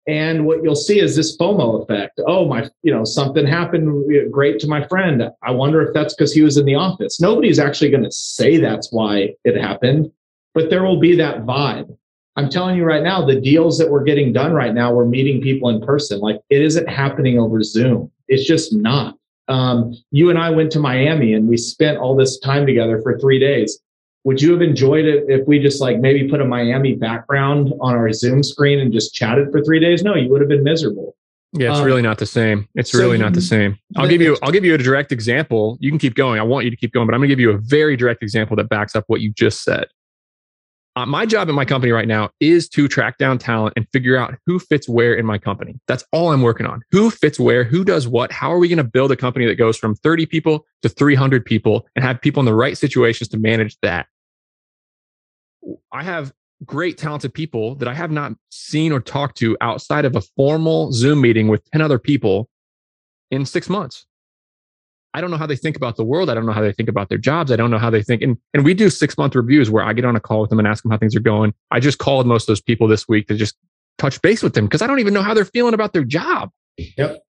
And what you'll see is this FOMO effect. Oh, my, you know, something happened great to my friend. I wonder if that's because he was in the office. Nobody's actually going to say that's why it happened, but there will be that vibe. I'm telling you right now, the deals that we're getting done right now, we're meeting people in person. Like it isn't happening over Zoom. It's just not. Um, you and I went to Miami and we spent all this time together for three days. Would you have enjoyed it if we just like maybe put a Miami background on our Zoom screen and just chatted for three days? No, you would have been miserable. Yeah, it's um, really not the same. It's so really not the same. I'll give you I'll give you a direct example. You can keep going. I want you to keep going, but I'm going to give you a very direct example that backs up what you just said uh, my job in my company right now is to track down talent and figure out who fits where in my company. That's all I'm working on. Who fits where, who does what, how are we going to build a company that goes from 30 people to 300 people and have people in the right situations to manage that? I have great talented people that I have not seen or talked to outside of a formal Zoom meeting with 10 other people in 6 months. I don't know how they think about the world. I don't know how they think about their jobs. I don't know how they think. And, and we do six month reviews where I get on a call with them and ask them how things are going. I just called most of those people this week to just touch base with them because I don't even know how they're feeling about their job. Yep.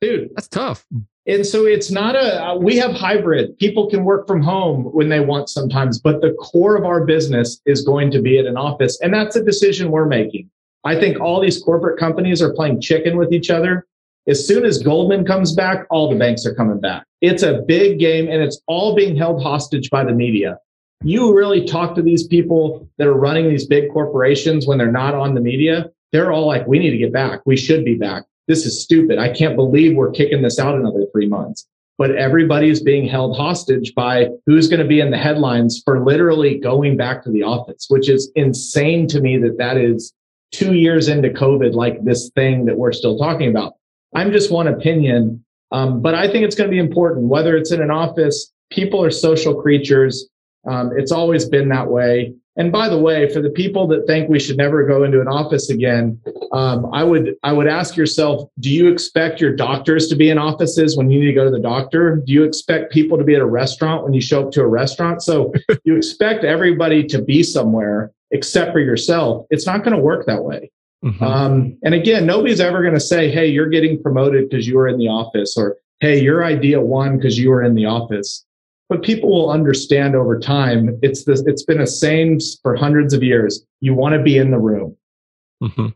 Dude, that's tough. And so it's not a, uh, we have hybrid. People can work from home when they want sometimes, but the core of our business is going to be at an office. And that's a decision we're making. I think all these corporate companies are playing chicken with each other as soon as Goldman comes back, all the banks are coming back. It's a big game and it's all being held hostage by the media. You really talk to these people that are running these big corporations when they're not on the media, they're all like, we need to get back. We should be back. This is stupid. I can't believe we're kicking this out another three months. But everybody is being held hostage by who's going to be in the headlines for literally going back to the office, which is insane to me that that is two years into COVID, like this thing that we're still talking about. I'm just one opinion, um, but I think it's going to be important, whether it's in an office, people are social creatures. Um, it's always been that way. And by the way, for the people that think we should never go into an office again, um, I would I would ask yourself: Do you expect your doctors to be in offices when you need to go to the doctor? Do you expect people to be at a restaurant when you show up to a restaurant? So you expect everybody to be somewhere except for yourself. It's not going to work that way. Mm-hmm. Um, and again, nobody's ever going to say, hey, you're getting promoted because you were in the office, or hey, your idea won because you were in the office. But people will understand over time. It's this. It's been the same for hundreds of years. You want to be in the room. Mm-hmm.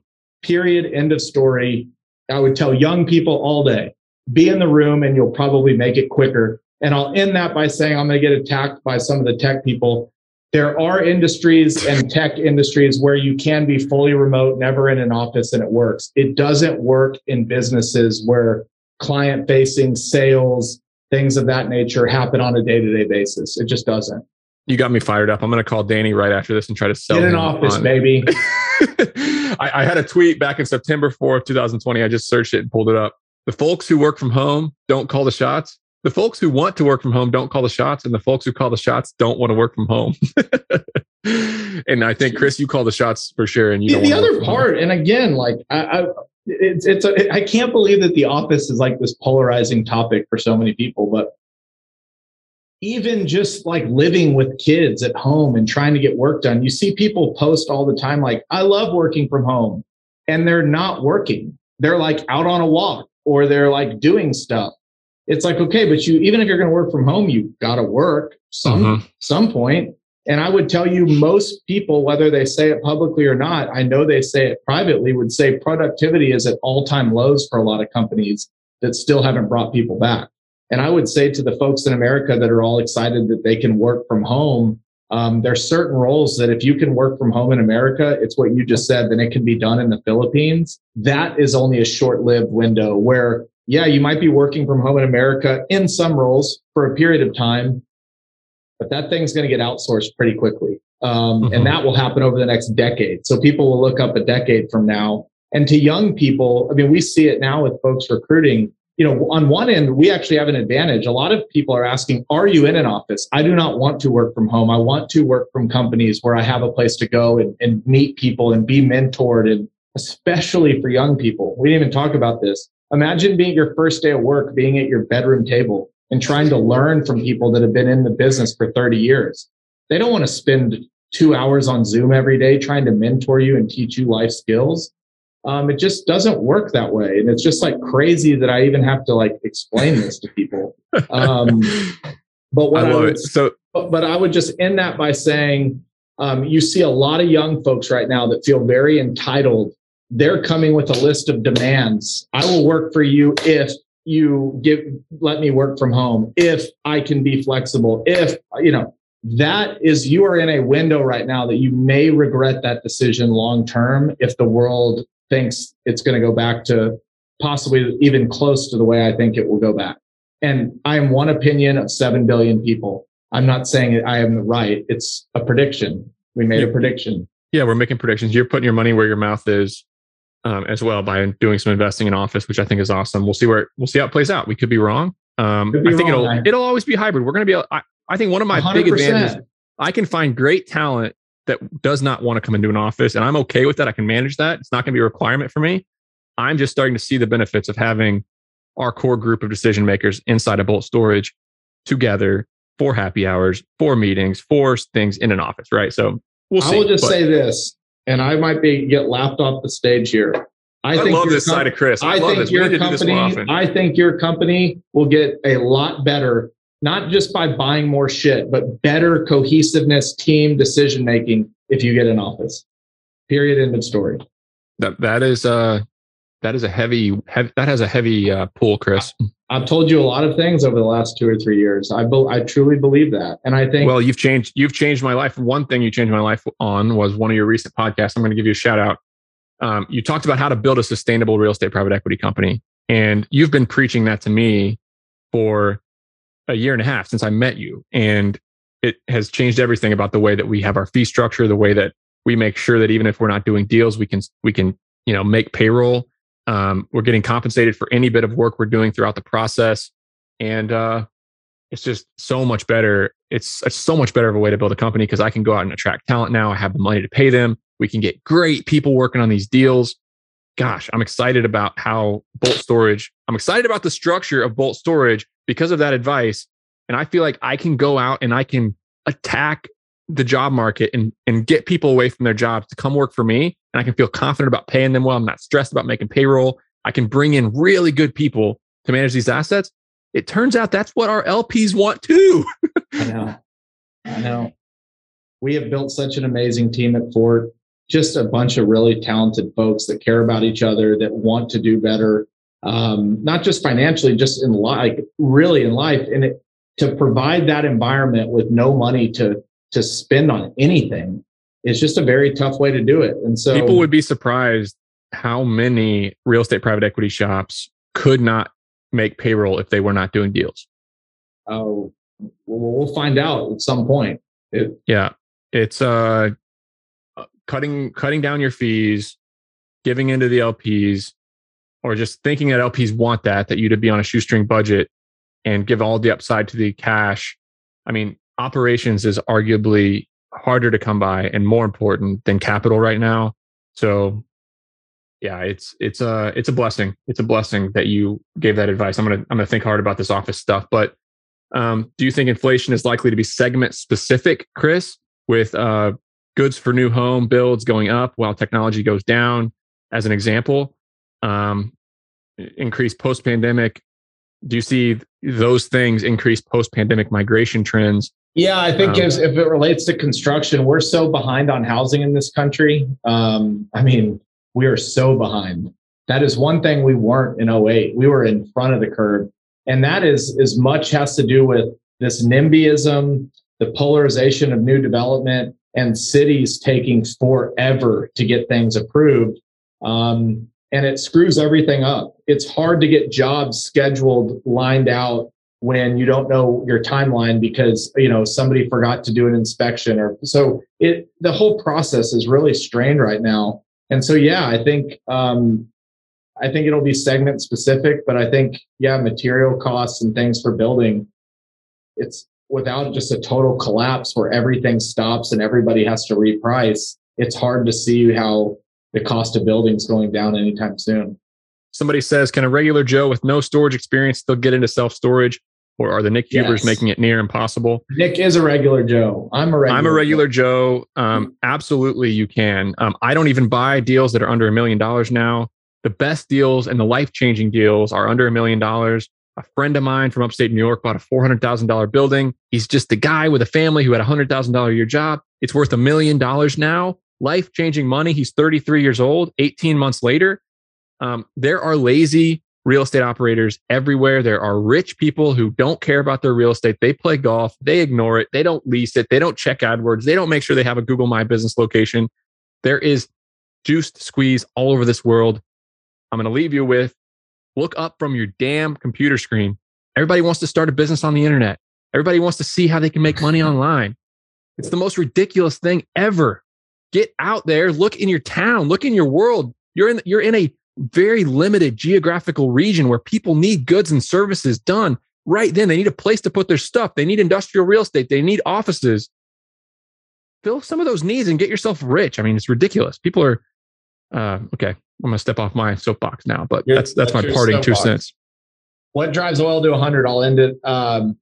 Period. End of story. I would tell young people all day: be in the room, and you'll probably make it quicker. And I'll end that by saying I'm going to get attacked by some of the tech people there are industries and tech industries where you can be fully remote, never in an office, and it works. It doesn't work in businesses where client facing sales, things of that nature happen on a day to day basis. It just doesn't. You got me fired up. I'm going to call Danny right after this and try to sell in an office, on. maybe. I, I had a tweet back in September 4th, 2020. I just searched it and pulled it up. The folks who work from home don't call the shots the folks who want to work from home don't call the shots, and the folks who call the shots don't want to work from home. and I think Chris, you call the shots for sure. And you the, the other part, and again, like I, I it's it's a, I can't believe that the office is like this polarizing topic for so many people, but even just like living with kids at home and trying to get work done, you see people post all the time like, I love working from home. And they're not working. They're like out on a walk or they're like doing stuff it's like okay but you even if you're going to work from home you got to work some mm-hmm. some point and i would tell you most people whether they say it publicly or not i know they say it privately would say productivity is at all-time lows for a lot of companies that still haven't brought people back and i would say to the folks in america that are all excited that they can work from home um, there's certain roles that if you can work from home in America, it's what you just said, then it can be done in the Philippines. That is only a short lived window where yeah, you might be working from home in America in some roles for a period of time, but that thing's going to get outsourced pretty quickly. Um, mm-hmm. And that will happen over the next decade. So people will look up a decade from now. And to young people, I mean, we see it now with folks recruiting. You know, on one end, we actually have an advantage. A lot of people are asking, Are you in an office? I do not want to work from home. I want to work from companies where I have a place to go and, and meet people and be mentored, and especially for young people. We didn't even talk about this. Imagine being your first day of work, being at your bedroom table and trying to learn from people that have been in the business for 30 years. They don't want to spend two hours on Zoom every day trying to mentor you and teach you life skills. Um, it just doesn't work that way. And it's just like crazy that I even have to like explain this to people. Um, but what I, love I would, it. So, but, but, I would just end that by saying, um, you see a lot of young folks right now that feel very entitled. They're coming with a list of demands. I will work for you if you give let me work from home if i can be flexible if you know that is you are in a window right now that you may regret that decision long term if the world thinks it's going to go back to possibly even close to the way i think it will go back. And i am one opinion of 7 billion people. I'm not saying i am right. It's a prediction. We made a prediction. Yeah we're making predictions. You're putting your money where your mouth is um, as well by doing some investing in office, which I think is awesome. We'll see where we'll see how it plays out. We could be wrong. Um, be I think wrong, it'll it'll always be hybrid. We're going to be. I, I think one of my 100%. big advantages. I can find great talent that does not want to come into an office, and I'm okay with that. I can manage that. It's not going to be a requirement for me. I'm just starting to see the benefits of having our core group of decision makers inside of Bolt Storage together for happy hours, for meetings, for things in an office. Right. So we'll see. I will just but, say this: and I might be get laughed off the stage here. I, I love this com- side of Chris. I, I think this. your company. I think your company will get a lot better, not just by buying more shit, but better cohesiveness, team decision making if you get an office. Period. End of story. That that is uh that is a heavy, heavy that has a heavy uh, pull, Chris. I've told you a lot of things over the last two or three years. I be, I truly believe that, and I think. Well, you've changed. You've changed my life. One thing you changed my life on was one of your recent podcasts. I'm going to give you a shout out. Um, you talked about how to build a sustainable real estate private equity company, and you've been preaching that to me for a year and a half since I met you, and it has changed everything about the way that we have our fee structure, the way that we make sure that even if we're not doing deals, we can we can you know make payroll um, we're getting compensated for any bit of work we're doing throughout the process. And uh, it's just so much better. It's, it's so much better of a way to build a company because I can go out and attract talent now. I have the money to pay them. We can get great people working on these deals. Gosh, I'm excited about how Bolt Storage, I'm excited about the structure of Bolt Storage because of that advice. And I feel like I can go out and I can attack the job market and, and get people away from their jobs to come work for me. And I can feel confident about paying them well. I'm not stressed about making payroll. I can bring in really good people to manage these assets. It turns out that's what our LPs want too. I know. I know. We have built such an amazing team at Fort. Just a bunch of really talented folks that care about each other, that want to do better, um, not just financially, just in life, really in life. And it, to provide that environment with no money to to spend on anything is just a very tough way to do it. And so people would be surprised how many real estate private equity shops could not make payroll if they were not doing deals. Oh, we'll find out at some point. It, yeah, it's uh cutting cutting down your fees, giving into the LPs, or just thinking that LPs want that that you to be on a shoestring budget and give all the upside to the cash. I mean, operations is arguably harder to come by and more important than capital right now. So yeah, it's it's a it's a blessing. It's a blessing that you gave that advice. I'm gonna I'm gonna think hard about this office stuff. But um, do you think inflation is likely to be segment specific, Chris, with uh, goods for new home builds going up while technology goes down, as an example? Um, increased post pandemic. Do you see those things increase post pandemic migration trends yeah, I think um, if, if, it relates to construction, we're so behind on housing in this country. Um, I mean, we are so behind. That is one thing we weren't in 08. We were in front of the curve. And that is as much has to do with this NIMBYism, the polarization of new development, and cities taking forever to get things approved. Um, and it screws everything up. It's hard to get jobs scheduled, lined out when you don't know your timeline because you know somebody forgot to do an inspection or so it the whole process is really strained right now and so yeah i think um i think it'll be segment specific but i think yeah material costs and things for building it's without just a total collapse where everything stops and everybody has to reprice it's hard to see how the cost of buildings going down anytime soon somebody says, can a regular Joe with no storage experience still get into self storage? Or are the Nick Hubers yes. making it near impossible? Nick is a regular Joe. I'm a regular. I'm a regular Joe. Joe. Um, absolutely, you can. Um, I don't even buy deals that are under a million dollars now. The best deals and the life changing deals are under a million dollars. A friend of mine from upstate New York bought a four hundred thousand dollar building. He's just a guy with a family who had a hundred thousand dollar a year job. It's worth a million dollars now. Life changing money. He's 33 years old. 18 months later, um, there are lazy real estate operators everywhere. There are rich people who don't care about their real estate. They play golf, they ignore it, they don't lease it, they don't check AdWords, they don't make sure they have a Google My Business location. There is juice squeeze all over this world. I'm going to leave you with look up from your damn computer screen. Everybody wants to start a business on the internet. Everybody wants to see how they can make money online. It's the most ridiculous thing ever. Get out there, look in your town, look in your world. You're in you're in a very limited geographical region where people need goods and services done right then. They need a place to put their stuff. They need industrial real estate. They need offices. Fill some of those needs and get yourself rich. I mean, it's ridiculous. People are uh, okay. I'm gonna step off my soapbox now, but that's that's, that's my parting two cents. What drives oil to 100? I'll end it. Um,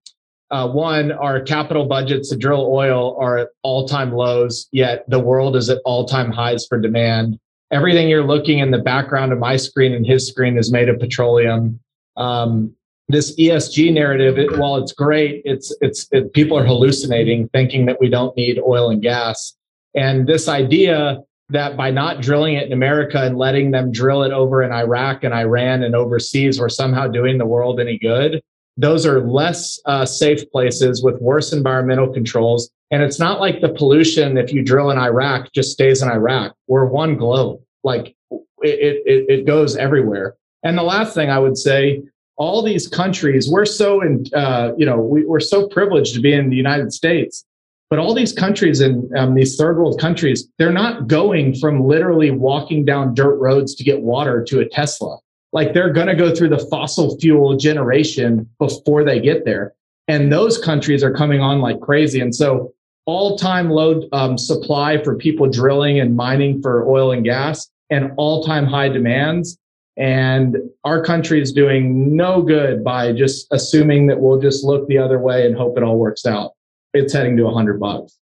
uh, one, our capital budgets to drill oil are at all-time lows, yet the world is at all-time highs for demand everything you're looking in the background of my screen and his screen is made of petroleum. Um, this ESG narrative, it, while it's great, it's it's it, people are hallucinating, thinking that we don't need oil and gas. And this idea that by not drilling it in America and letting them drill it over in Iraq and Iran and overseas, we're somehow doing the world any good. Those are less uh, safe places with worse environmental controls and it's not like the pollution, if you drill in Iraq, just stays in Iraq. We're one globe. Like it, it, it goes everywhere. And the last thing I would say, all these countries, we're so in, uh, you know, we, are so privileged to be in the United States. But all these countries in um, these third world countries, they're not going from literally walking down dirt roads to get water to a Tesla. Like they're going to go through the fossil fuel generation before they get there. And those countries are coming on like crazy. And so all-time low um, supply for people drilling and mining for oil and gas and all-time high demands. And our country is doing no good by just assuming that we'll just look the other way and hope it all works out. It's heading to 100 bucks.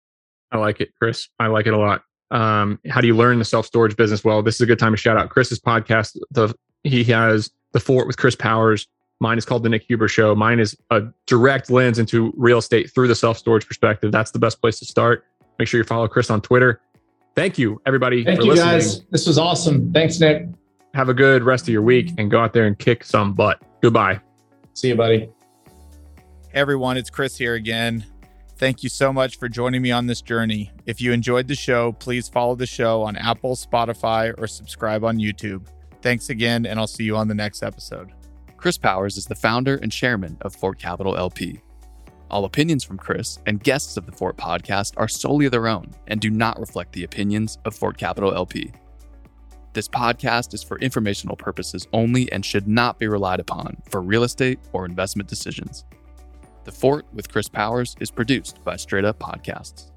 I like it chris. I like it a lot. Um, how do you learn the self-storage business? Well this is a good time to shout out chris's podcast the he has the fort with chris powers Mine is called The Nick Huber Show. Mine is a direct lens into real estate through the self storage perspective. That's the best place to start. Make sure you follow Chris on Twitter. Thank you, everybody. Thank you, listening. guys. This was awesome. Thanks, Nick. Have a good rest of your week and go out there and kick some butt. Goodbye. See you, buddy. Hey, everyone. It's Chris here again. Thank you so much for joining me on this journey. If you enjoyed the show, please follow the show on Apple, Spotify, or subscribe on YouTube. Thanks again, and I'll see you on the next episode. Chris Powers is the founder and chairman of Fort Capital LP. All opinions from Chris and guests of the Fort podcast are solely their own and do not reflect the opinions of Fort Capital LP. This podcast is for informational purposes only and should not be relied upon for real estate or investment decisions. The Fort with Chris Powers is produced by Straight Up Podcasts.